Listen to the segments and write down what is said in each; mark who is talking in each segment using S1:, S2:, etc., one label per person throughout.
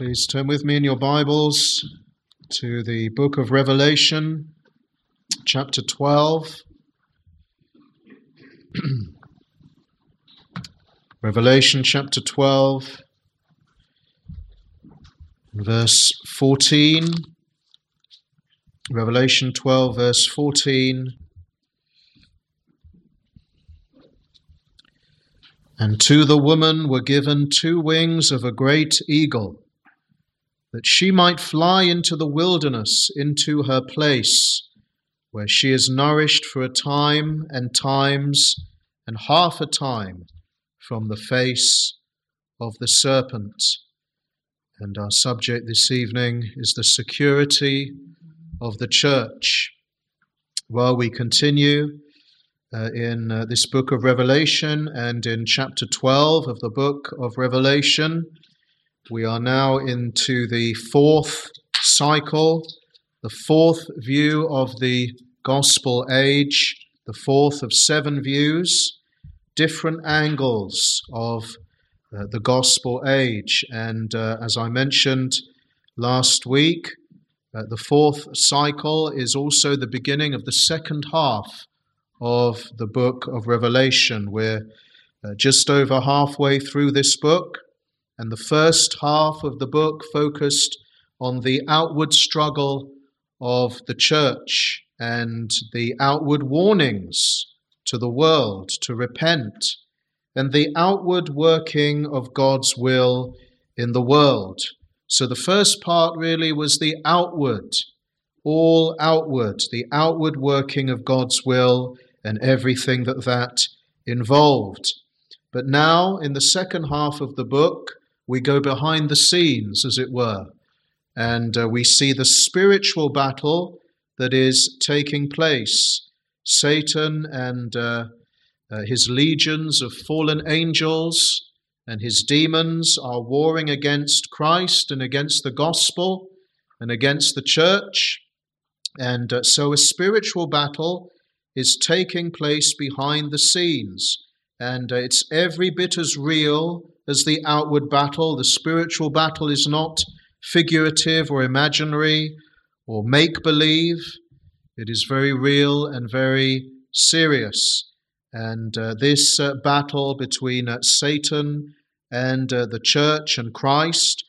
S1: Please turn with me in your Bibles to the book of Revelation, chapter 12. Revelation chapter 12, verse 14. Revelation 12, verse 14. And to the woman were given two wings of a great eagle, that she might fly into the wilderness, into her place, where she is nourished for a time and times and half a time from the face of the serpent. And our subject this evening is the security of the church. While we continue, uh, in uh, this book of Revelation and in chapter 12 of the book of Revelation. We are now into the fourth cycle, the fourth view of the gospel age, the fourth of seven views, different angles of uh, the gospel age. And uh, as I mentioned last week, uh, the fourth cycle is also the beginning of the second half of the book of Revelation. We're uh, just over halfway through this book, and the first half of the book focused on the outward struggle of the church and the outward warnings to the world to repent and the outward working of God's will in the world. So the first part really was the outward, all outward, the outward working of God's will and everything that that involved. But now, in the second half of the book, we go behind the scenes, as it were, and uh, we see the spiritual battle that is taking place. Satan and uh, uh, his legions of fallen angels and his demons are warring against Christ and against the gospel and against the church. And uh, so a spiritual battle is taking place behind the scenes. And uh, it's every bit as real as the outward battle. The spiritual battle is not figurative or imaginary or make believe. It is very real and very serious. And uh, this uh, battle between uh, Satan and uh, the church and Christ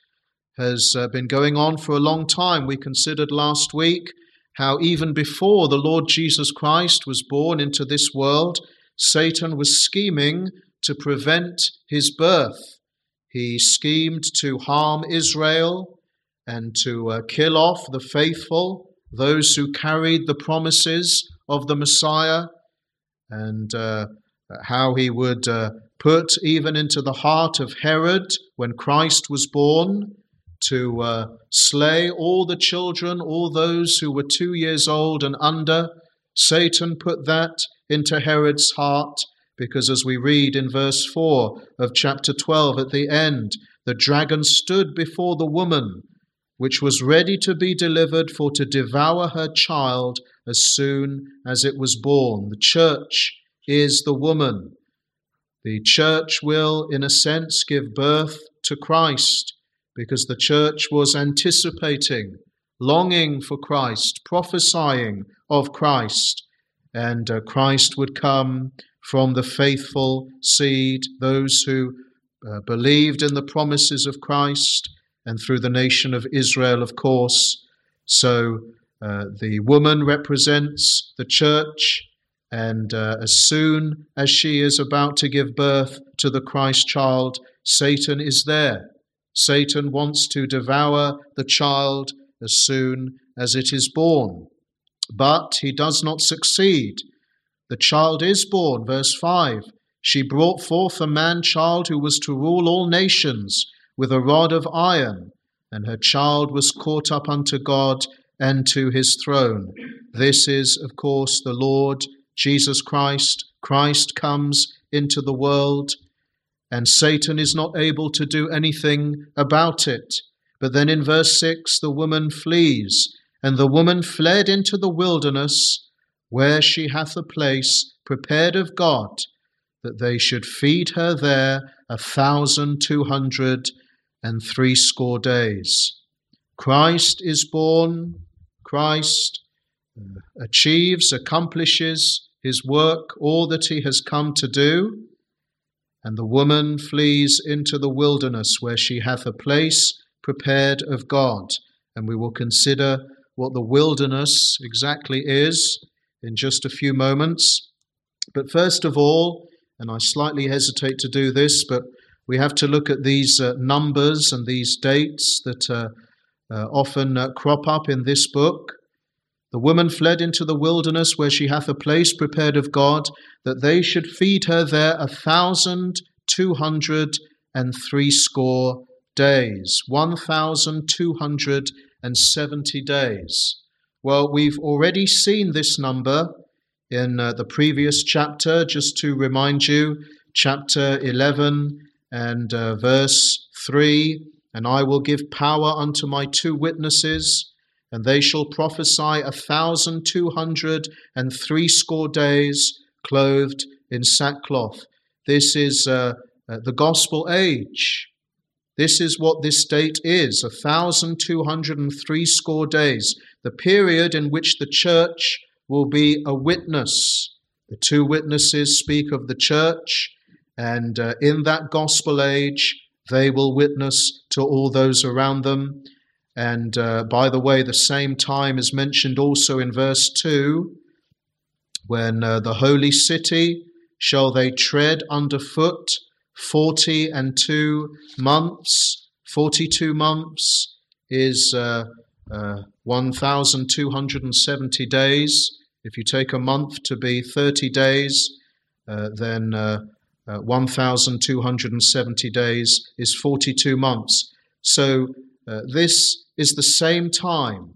S1: has uh, been going on for a long time. We considered last week how even before the Lord Jesus Christ was born into this world, Satan was scheming to prevent his birth. He schemed to harm Israel and to uh, kill off the faithful, those who carried the promises of the Messiah, and uh, how he would uh, put even into the heart of Herod when Christ was born to uh, slay all the children, all those who were two years old and under. Satan put that into Herod's heart because, as we read in verse 4 of chapter 12 at the end, the dragon stood before the woman, which was ready to be delivered for to devour her child as soon as it was born. The church is the woman. The church will, in a sense, give birth to Christ because the church was anticipating, longing for Christ, prophesying of Christ, and uh, Christ would come from the faithful seed, those who uh, believed in the promises of Christ, and through the nation of Israel, of course. So uh, the woman represents the church, and uh, as soon as she is about to give birth to the Christ child, Satan is there Satan wants to devour the child as soon as it is born. But he does not succeed. The child is born, verse 5. She brought forth a man child who was to rule all nations with a rod of iron, and her child was caught up unto God and to his throne. This is, of course, the Lord Jesus Christ. Christ comes into the world and Satan is not able to do anything about it. But then in verse 6, the woman flees, and the woman fled into the wilderness, where she hath a place prepared of God, that they should feed her there a thousand two hundred and threescore days. Christ is born, Christ uh, achieves, accomplishes his work, all that he has come to do, and the woman flees into the wilderness where she hath a place prepared of God. And we will consider what the wilderness exactly is in just a few moments. But first of all, and I slightly hesitate to do this, but we have to look at these uh, numbers and these dates that uh, uh, often uh, crop up in this book. The woman fled into the wilderness where she hath a place prepared of God, that they should feed her there a thousand two hundred and threescore days. One thousand two hundred and seventy days. Well, we've already seen this number in uh, the previous chapter, just to remind you, chapter 11 and uh, verse 3 And I will give power unto my two witnesses, and they shall prophesy a thousand two hundred and threescore days, clothed in sackcloth. This is uh, uh, the gospel age. This is what this date is a thousand two hundred and threescore days, the period in which the church will be a witness. The two witnesses speak of the church, and uh, in that gospel age, they will witness to all those around them. And uh, by the way, the same time is mentioned also in verse 2 when uh, the holy city shall they tread underfoot forty and two months. Forty two months is uh, uh, 1,270 days. If you take a month to be 30 days, uh, then uh, uh, 1,270 days is 42 months. So uh, this is the same time,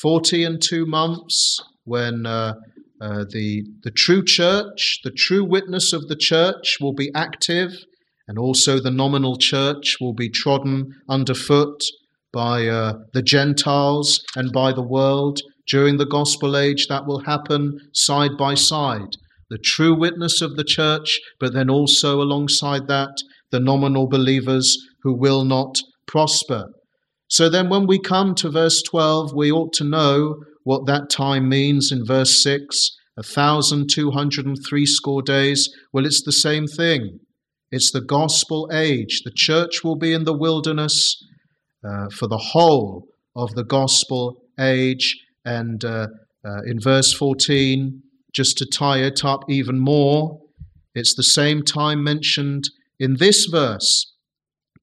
S1: 40 and two months, when uh, uh, the, the true church, the true witness of the church will be active, and also the nominal church will be trodden underfoot by uh, the Gentiles and by the world. During the gospel age, that will happen side by side. The true witness of the church, but then also alongside that, the nominal believers who will not prosper. So then, when we come to verse 12, we ought to know what that time means in verse 6 a thousand two hundred and threescore days. Well, it's the same thing. It's the gospel age. The church will be in the wilderness uh, for the whole of the gospel age. And uh, uh, in verse 14, just to tie it up even more, it's the same time mentioned in this verse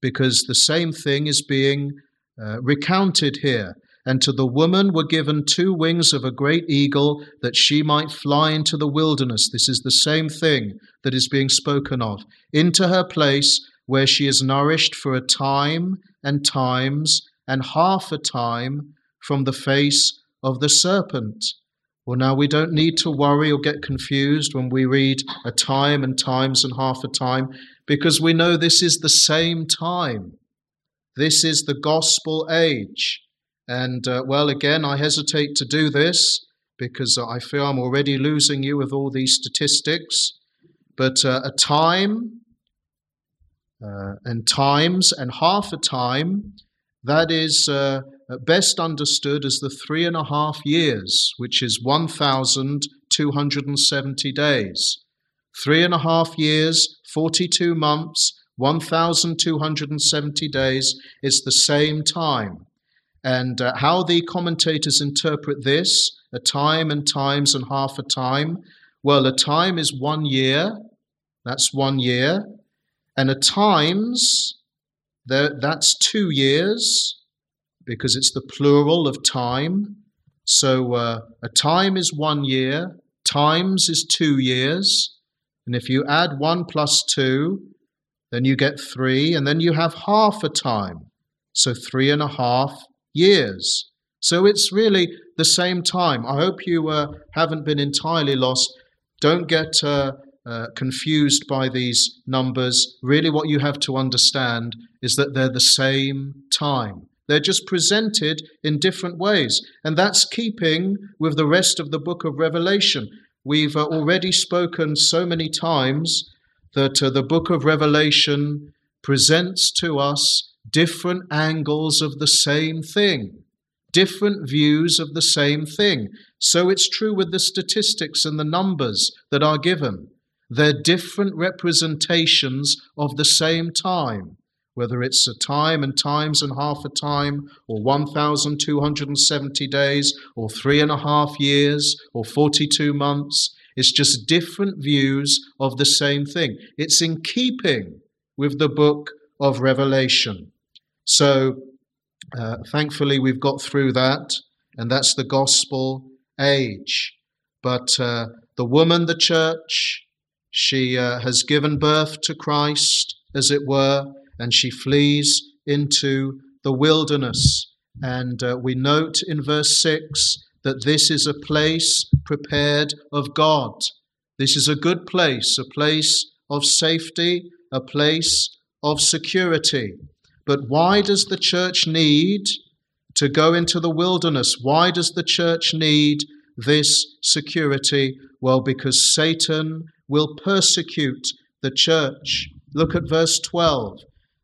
S1: because the same thing is being uh, recounted here. And to the woman were given two wings of a great eagle that she might fly into the wilderness. This is the same thing that is being spoken of. Into her place where she is nourished for a time and times and half a time from the face of the serpent. Well, now we don't need to worry or get confused when we read a time and times and half a time because we know this is the same time. This is the gospel age. And uh, well, again, I hesitate to do this because I feel I'm already losing you with all these statistics. But uh, a time uh, and times and half a time, that is uh, best understood as the three and a half years, which is 1,270 days. Three and a half years, 42 months, 1,270 days is the same time. And uh, how the commentators interpret this, a time and times and half a time, well, a time is one year, that's one year, and a times, that's two years, because it's the plural of time. So uh, a time is one year, times is two years, and if you add one plus two, then you get three, and then you have half a time. So three and a half years. So it's really the same time. I hope you uh, haven't been entirely lost. Don't get uh, uh, confused by these numbers. Really, what you have to understand is that they're the same time. They're just presented in different ways. And that's keeping with the rest of the book of Revelation. We've uh, already spoken so many times that uh, the book of Revelation presents to us different angles of the same thing, different views of the same thing. So it's true with the statistics and the numbers that are given. They're different representations of the same time, whether it's a time and times and half a time, or 1,270 days, or three and a half years, or 42 months. It's just different views of the same thing. It's in keeping with the book of Revelation. So, uh, thankfully, we've got through that, and that's the gospel age. But uh, the woman, the church, she uh, has given birth to Christ, as it were, and she flees into the wilderness. And uh, we note in verse 6 that this is a place prepared of God. This is a good place, a place of safety, a place of security. But why does the church need to go into the wilderness? Why does the church need this security? Well, because Satan will persecute the church. Look at verse 12.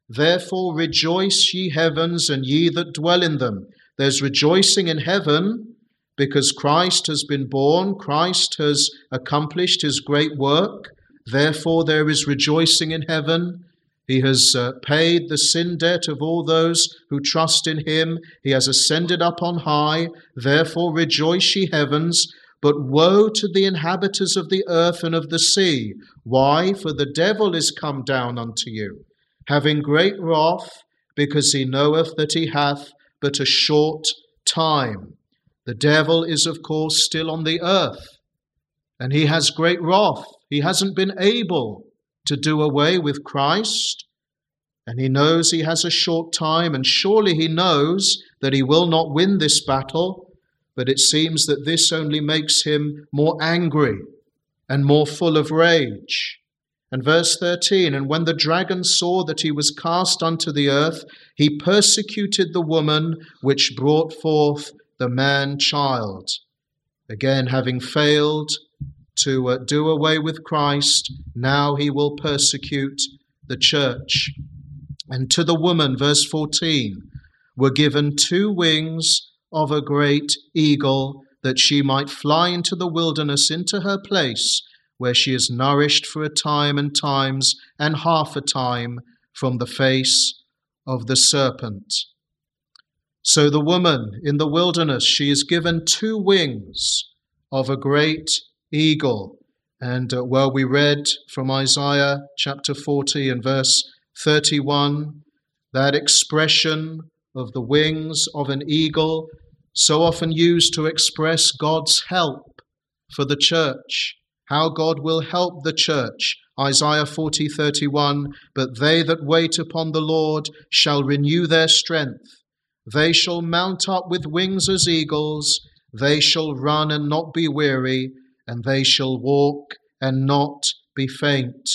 S1: Therefore rejoice, ye heavens, and ye that dwell in them. There's rejoicing in heaven because Christ has been born, Christ has accomplished his great work. Therefore, there is rejoicing in heaven. He has uh, paid the sin debt of all those who trust in him. He has ascended up on high. Therefore, rejoice, ye heavens. But woe to the inhabitants of the earth and of the sea. Why? For the devil is come down unto you, having great wrath, because he knoweth that he hath but a short time. The devil is, of course, still on the earth, and he has great wrath. He hasn't been able to do away with Christ, and he knows he has a short time, and surely he knows that he will not win this battle, but it seems that this only makes him more angry and more full of rage. And verse 13, and when the dragon saw that he was cast unto the earth, he persecuted the woman which brought forth the man child. Again, having failed to uh, do away with Christ, now he will persecute the church. And to the woman, verse 14, were given two wings of a great eagle, that she might fly into the wilderness, into her place, where she is nourished for a time and times and half a time from the face of the serpent. So the woman in the wilderness, she is given two wings of a great eagle. And uh, well, we read from Isaiah chapter 40 and verse 31 that expression of the wings of an eagle, so often used to express God's help for the church, how God will help the church. Isaiah 40:31 But they that wait upon the Lord shall renew their strength they shall mount up with wings as eagles, they shall run and not be weary, and they shall walk and not be faint.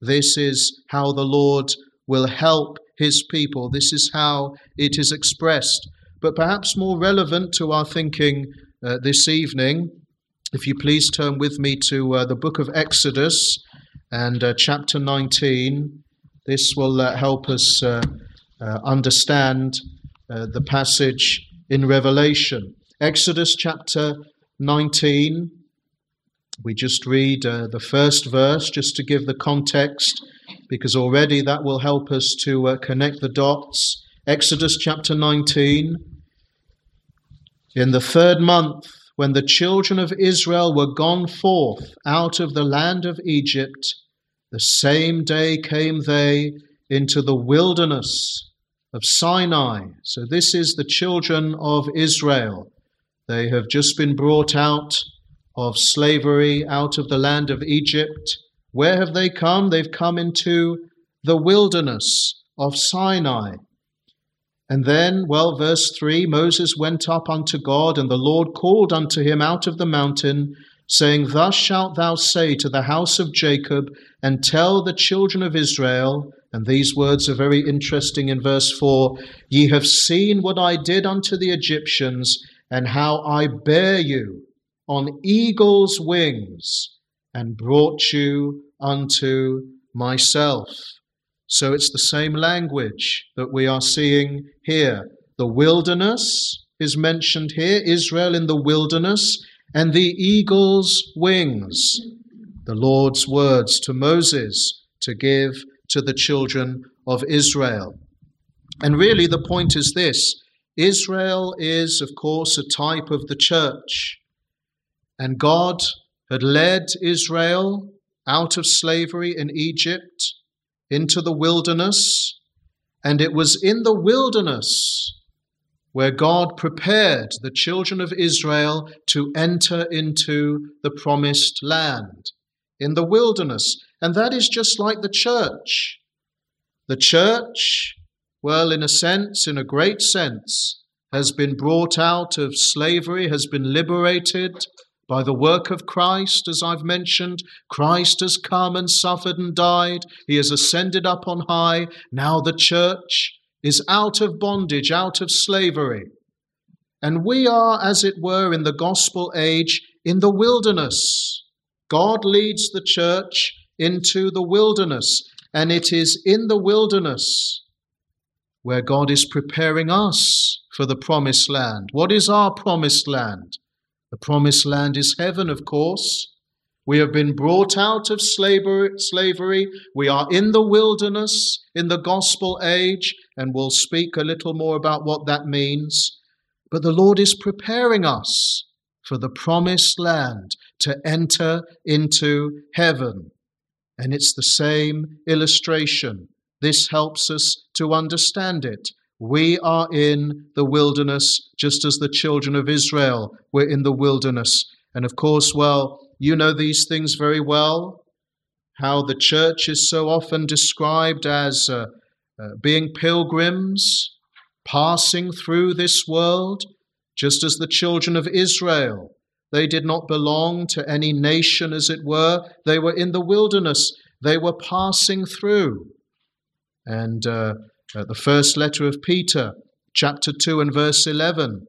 S1: This is how the Lord will help his people. This is how it is expressed. But perhaps more relevant to our thinking uh, this evening, if you please turn with me to uh, the book of Exodus and uh, chapter 19. This will uh, help us uh, uh, understand the passage in Revelation. Exodus chapter 19. We just read uh, the first verse just to give the context, because already that will help us to uh, connect the dots. Exodus chapter 19. In the third month, when the children of Israel were gone forth out of the land of Egypt, the same day came they into the wilderness of Sinai. So, this is the children of Israel. They have just been brought out of slavery, out of the land of Egypt. Where have they come? They've come into the wilderness of Sinai. And then, well, verse 3 Moses went up unto God, and the Lord called unto him out of the mountain, saying, Thus shalt thou say to the house of Jacob, and tell the children of Israel, and these words are very interesting in verse 4 Ye have seen what I did unto the Egyptians, and how I bare you on eagle's wings, and brought you unto myself. So it's the same language that we are seeing here. The wilderness is mentioned here, Israel in the wilderness, and the eagle's wings, the Lord's words to Moses to give to the children of Israel. And really, the point is this Israel is, of course, a type of the church. And God had led Israel out of slavery in Egypt into the wilderness. And it was in the wilderness where God prepared the children of Israel to enter into the promised land. In the wilderness. And that is just like the church. The church, well, in a sense, in a great sense, has been brought out of slavery, has been liberated by the work of Christ, as I've mentioned. Christ has come and suffered and died. He has ascended up on high. Now the church is out of bondage, out of slavery. And we are, as it were, in the gospel age, in the wilderness. God leads the church into the wilderness, and it is in the wilderness where God is preparing us for the promised land. What is our promised land? The promised land is heaven, of course. We have been brought out of slavery. We are in the wilderness in the gospel age, and we'll speak a little more about what that means. But the Lord is preparing us for the promised land to enter into heaven. And it's the same illustration. This helps us to understand it. We are in the wilderness just as the children of Israel were in the wilderness. And of course, well, you know these things very well. How the church is so often described as uh, uh, being pilgrims passing through this world, just as the children of Israel they did not belong to any nation, as it were. They were in the wilderness. They were passing through. And uh, uh, the first letter of Peter, chapter 2 and verse 11,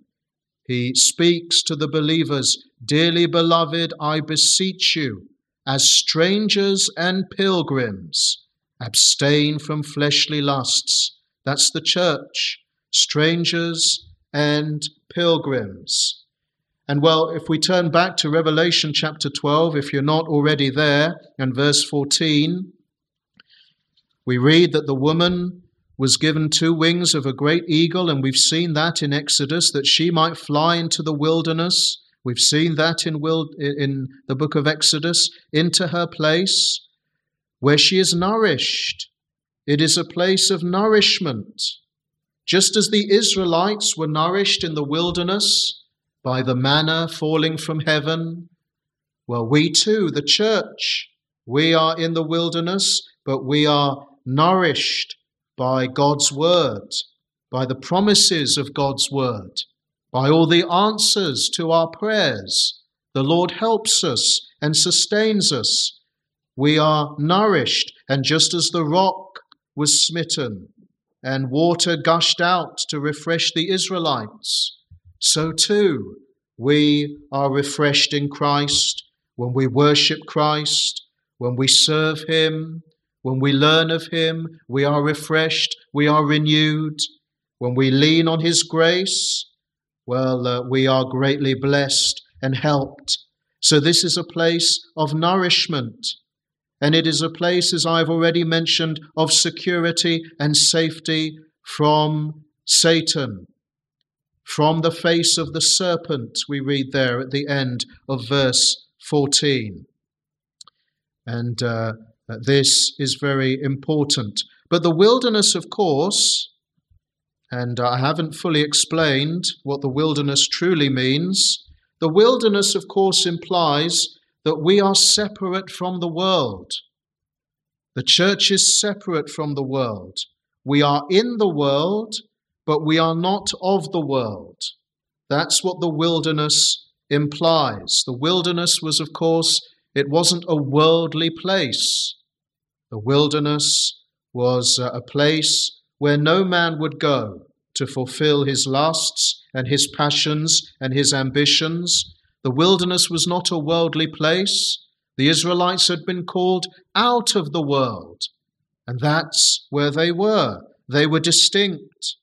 S1: he speaks to the believers Dearly beloved, I beseech you, as strangers and pilgrims, abstain from fleshly lusts. That's the church, strangers and pilgrims. And well, if we turn back to Revelation chapter 12, if you're not already there, and verse 14, we read that the woman was given two wings of a great eagle, and we've seen that in Exodus, that she might fly into the wilderness. We've seen that in, in the book of Exodus, into her place where she is nourished. It is a place of nourishment. Just as the Israelites were nourished in the wilderness, by the manna falling from heaven? Well, we too, the church, we are in the wilderness, but we are nourished by God's word, by the promises of God's word, by all the answers to our prayers. The Lord helps us and sustains us. We are nourished, and just as the rock was smitten and water gushed out to refresh the Israelites, so too we are refreshed in Christ when we worship Christ, when we serve Him, when we learn of Him, we are refreshed, we are renewed. When we lean on His grace, well, uh, we are greatly blessed and helped. So, this is a place of nourishment. And it is a place, as I've already mentioned, of security and safety from Satan from the face of the serpent, we read there at the end of verse 14. And uh, this is very important. But the wilderness, of course, and I haven't fully explained what the wilderness truly means. The wilderness, of course, implies that we are separate from the world. The church is separate from the world. We are in the world, but we are not of the world. That's what the wilderness implies. The wilderness was, of course, it wasn't a worldly place. The wilderness was uh, a place where no man would go to fulfill his lusts and his passions and his ambitions. The wilderness was not a worldly place. The Israelites had been called out of the world. And that's where they were. They were distinct.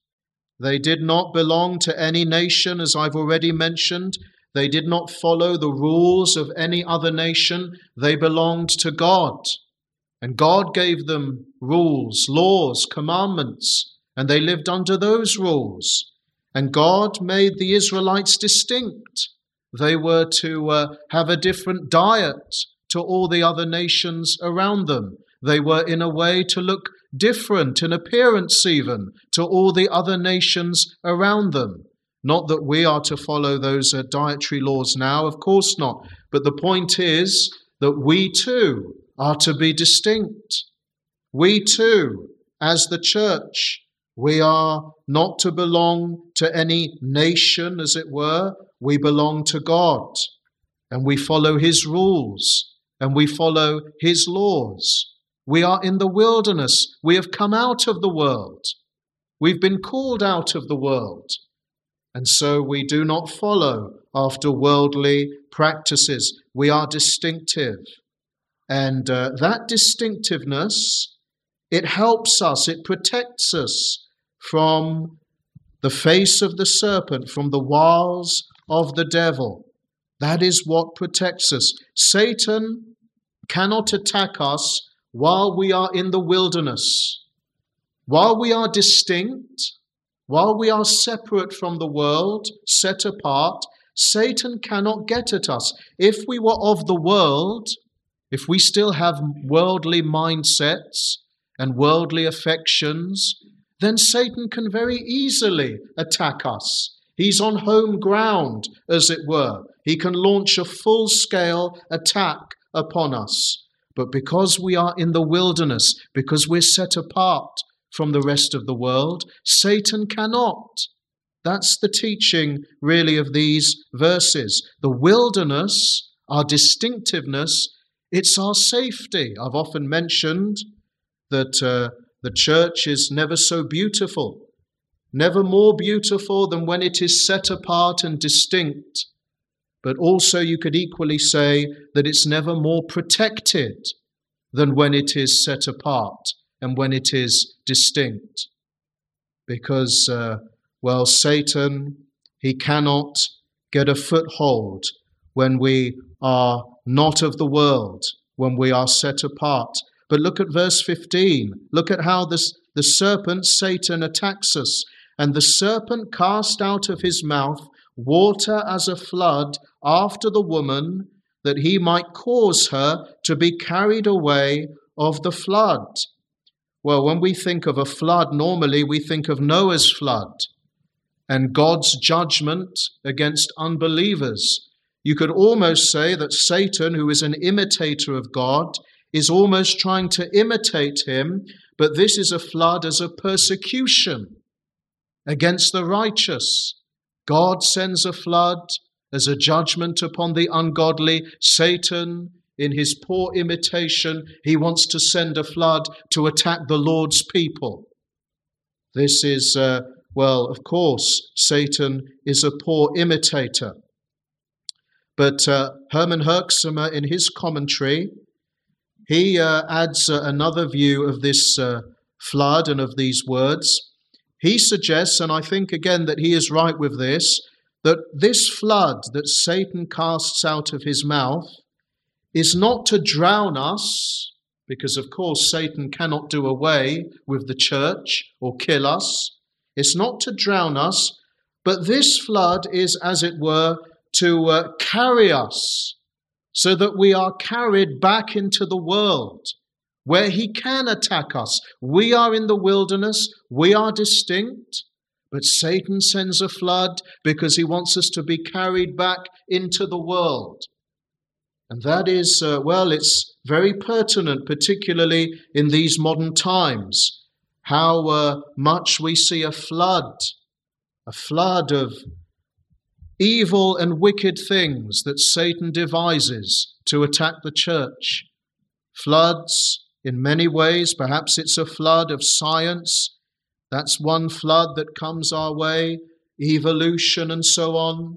S1: They did not belong to any nation, as I've already mentioned. They did not follow the rules of any other nation. They belonged to God. And God gave them rules, laws, commandments, and they lived under those rules. And God made the Israelites distinct. They were to uh, have a different diet to all the other nations around them. They were, in a way, to look different in appearance, even to all the other nations around them. Not that we are to follow those uh, dietary laws now, of course not. But the point is that we too are to be distinct. We too, as the church, we are not to belong to any nation, as it were. We belong to God, and we follow His rules, and we follow His laws. We are in the wilderness. We have come out of the world. We've been called out of the world. And so we do not follow after worldly practices. We are distinctive. And uh, that distinctiveness, it helps us, it protects us from the face of the serpent, from the wiles of the devil. That is what protects us. Satan cannot attack us while we are in the wilderness, while we are distinct, while we are separate from the world, set apart, Satan cannot get at us. If we were of the world, if we still have worldly mindsets and worldly affections, then Satan can very easily attack us. He's on home ground, as it were. He can launch a full scale attack upon us. But because we are in the wilderness, because we're set apart from the rest of the world, Satan cannot. That's the teaching, really, of these verses. The wilderness, our distinctiveness, it's our safety. I've often mentioned that uh, the church is never so beautiful, never more beautiful than when it is set apart and distinct but also, you could equally say that it's never more protected than when it is set apart and when it is distinct. Because, uh, well, Satan, he cannot get a foothold when we are not of the world, when we are set apart. But look at verse 15. Look at how this, the serpent, Satan, attacks us. And the serpent cast out of his mouth water as a flood after the woman, that he might cause her to be carried away of the flood. Well, when we think of a flood, normally we think of Noah's flood and God's judgment against unbelievers. You could almost say that Satan, who is an imitator of God, is almost trying to imitate him, but this is a flood as a persecution against the righteous. God sends a flood as a judgment upon the ungodly. Satan, in his poor imitation, he wants to send a flood to attack the Lord's people. This is, uh, well, of course, Satan is a poor imitator. But uh, Herman Hoeksema, in his commentary, he uh, adds uh, another view of this uh, flood and of these words. He suggests, and I think again that he is right with this, that this flood that Satan casts out of his mouth is not to drown us, because of course Satan cannot do away with the church or kill us. It's not to drown us, but this flood is, as it were, to uh, carry us so that we are carried back into the world where he can attack us. We are in the wilderness, we are distinct, but Satan sends a flood because he wants us to be carried back into the world. And that is, uh, well, it's very pertinent, particularly in these modern times, how uh, much we see a flood, a flood of evil and wicked things that Satan devises to attack the church. Floods in many ways. Perhaps it's a flood of science. That's one flood that comes our way, evolution and so on,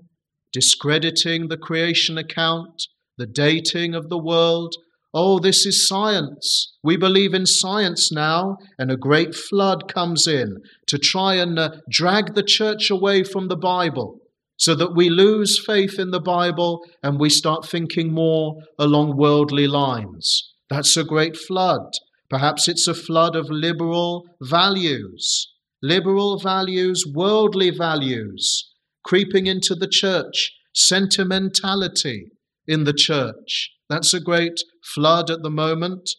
S1: discrediting the creation account, the dating of the world. Oh, this is science. We believe in science now, and a great flood comes in to try and uh, drag the church away from the Bible so that we lose faith in the Bible and we start thinking more along worldly lines. That's a great flood. Perhaps it's a flood of liberal values, liberal values, worldly values creeping into the church, sentimentality in the church. That's a great flood at the moment.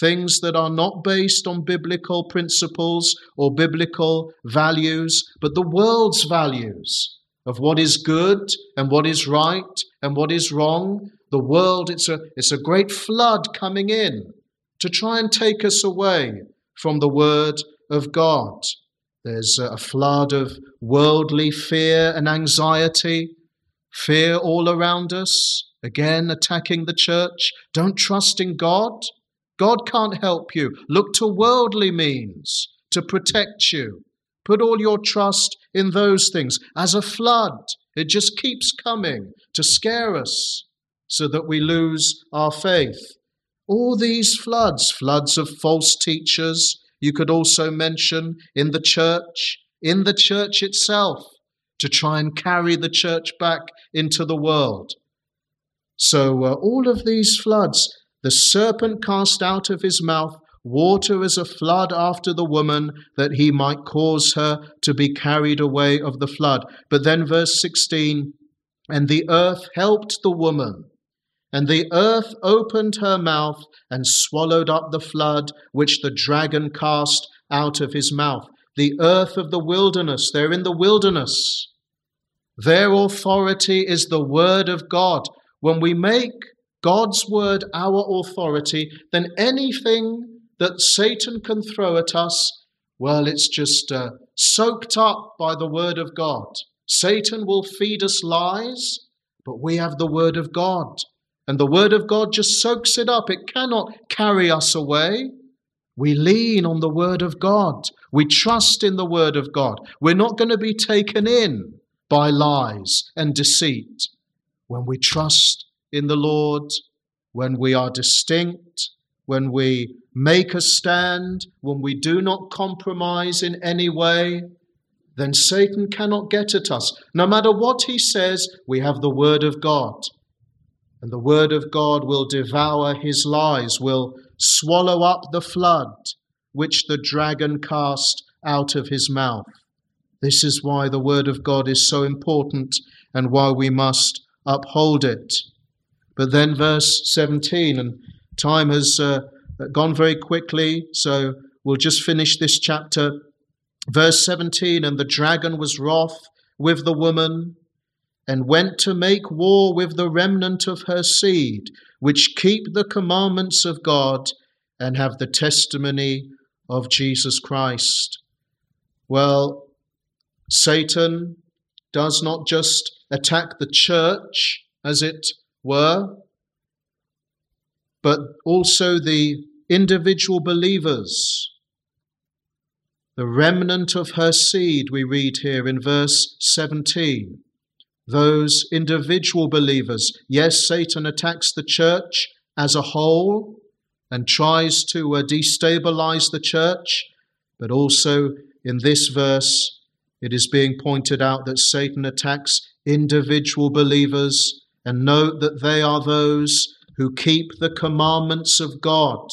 S1: Things that are not based on biblical principles or biblical values, but the world's values of what is good and what is right and what is wrong. The world, it's a, it's a great flood coming in to try and take us away from the Word of God. There's a flood of worldly fear and anxiety, fear all around us, again attacking the church. Don't trust in God. God can't help you. Look to worldly means to protect you. Put all your trust in those things. As a flood, it just keeps coming to scare us so that we lose our faith. All these floods, floods of false teachers, you could also mention in the church, in the church itself, to try and carry the church back into the world. So, uh, all of these floods, the serpent cast out of his mouth water as a flood after the woman, that he might cause her to be carried away of the flood. But then, verse 16, and the earth helped the woman. And the earth opened her mouth and swallowed up the flood which the dragon cast out of his mouth. The earth of the wilderness, they're in the wilderness. Their authority is the word of God. When we make God's word our authority, then anything that Satan can throw at us, well, it's just uh, soaked up by the Word of God. Satan will feed us lies, but we have the Word of God. And the Word of God just soaks it up. It cannot carry us away. We lean on the Word of God. We trust in the Word of God. We're not going to be taken in by lies and deceit. When we trust in the Lord, when we are distinct, when we make a stand, when we do not compromise in any way, then Satan cannot get at us. No matter what he says, we have the Word of God. And the Word of God will devour his lies, will swallow up the flood which the dragon cast out of his mouth. This is why the Word of God is so important and why we must uphold it. But then, verse 17, and time has uh, gone very quickly, so we'll just finish this chapter. Verse 17 And the dragon was wroth with the woman, and went to make war with the remnant of her seed, which keep the commandments of God and have the testimony of Jesus Christ. Well, Satan does not just attack the church, as it were, but also the individual believers. The remnant of her seed, we read here in verse 17. Those individual believers. Yes, Satan attacks the church as a whole and tries to uh, destabilize the church, but also in this verse, it is being pointed out that Satan attacks individual believers, and note that they are those who keep the commandments of God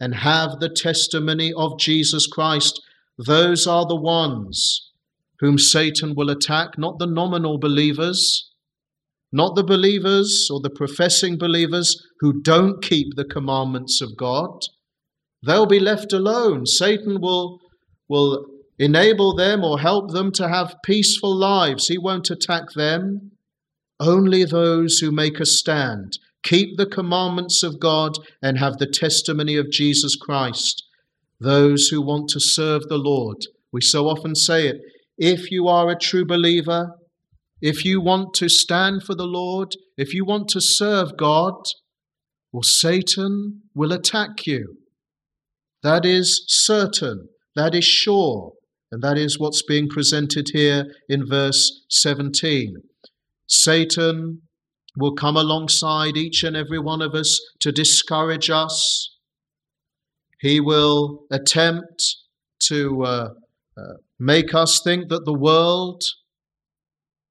S1: and have the testimony of Jesus Christ, those are the ones whom Satan will attack, not the nominal believers, not the believers or the professing believers who don't keep the commandments of God. They'll be left alone. Satan will, will enable them or help them to have peaceful lives. He won't attack them. Only those who make a stand keep the commandments of God, and have the testimony of Jesus Christ. Those who want to serve the Lord. We so often say it. If you are a true believer, if you want to stand for the Lord, if you want to serve God, well, Satan will attack you. That is certain, that is sure, and that is what's being presented here in verse 17. Satan will come alongside each and every one of us to discourage us. He will attempt to uh, uh, make us think that the world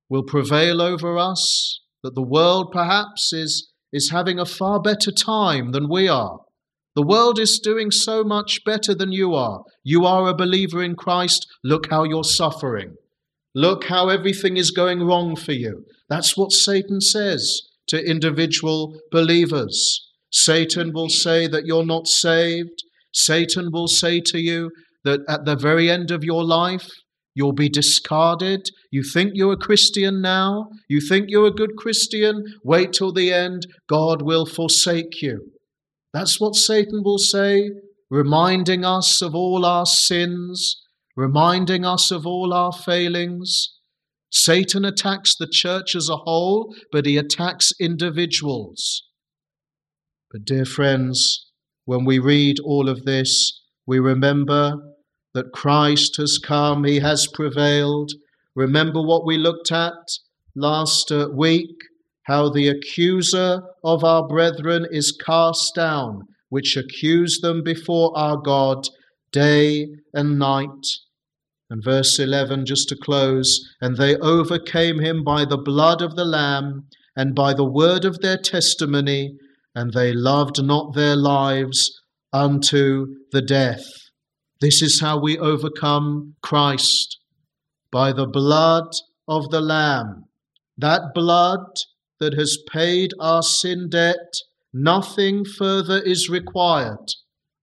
S1: will prevail over us, that the world perhaps is, is having a far better time than we are. The world is doing so much better than you are. You are a believer in Christ. Look how you're suffering. Look how everything is going wrong for you. That's what Satan says to individual believers. Satan will say that you're not saved. Satan will say to you that at the very end of your life, you'll be discarded. You think you're a Christian now? You think you're a good Christian? Wait till the end. God will forsake you. That's what Satan will say, reminding us of all our sins, reminding us of all our failings. Satan attacks the church as a whole, but he attacks individuals. But, dear friends, when we read all of this, we remember that Christ has come, he has prevailed. Remember what we looked at last uh, week how the accuser of our brethren is cast down, which accuse them before our God day and night. And verse 11, just to close, and they overcame him by the blood of the Lamb and by the word of their testimony, and they loved not their lives unto the death. This is how we overcome Christ by the blood of the Lamb. That blood that has paid our sin debt, nothing further is required.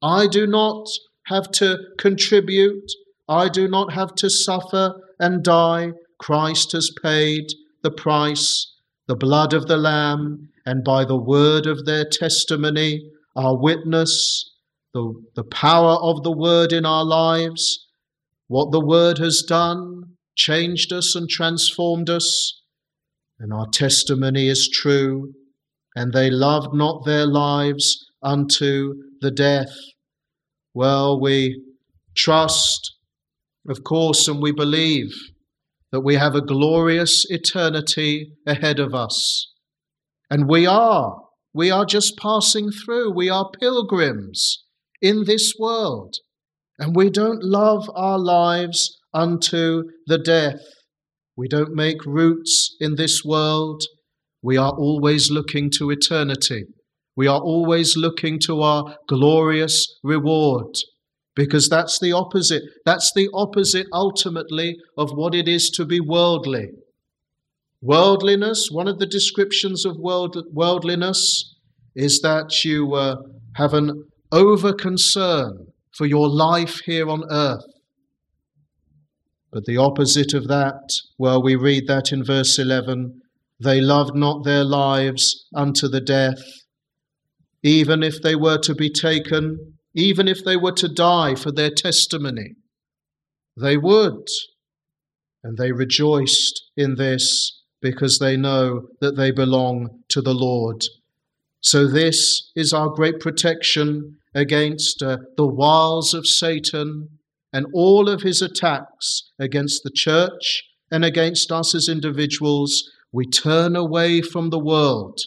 S1: I do not have to contribute, I do not have to suffer and die. Christ has paid the price, the blood of the Lamb, and by the word of their testimony, our witness, the, the power of the word in our lives, what the word has done, changed us and transformed us and our testimony is true, and they loved not their lives unto the death. Well, we trust, of course, and we believe that we have a glorious eternity ahead of us. And we are. We are just passing through. We are pilgrims in this world. And we don't love our lives unto the death. We don't make roots in this world. We are always looking to eternity. We are always looking to our glorious reward because that's the opposite. That's the opposite ultimately of what it is to be worldly. Worldliness, one of the descriptions of world, worldliness is that you uh, have an over concern for your life here on earth. But the opposite of that, well, we read that in verse 11 they loved not their lives unto the death. Even if they were to be taken, even if they were to die for their testimony, they would. And they rejoiced in this because they know that they belong to the Lord. So, this is our great protection against uh, the wiles of Satan and all of his attacks against the church and against us as individuals, we turn away from the world.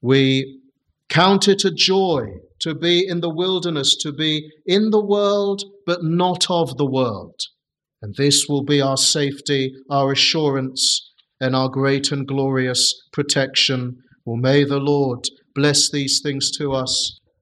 S1: We count it a joy to be in the wilderness, to be in the world, but not of the world. And this will be our safety, our assurance, and our great and glorious protection. Well, may the Lord bless these things to us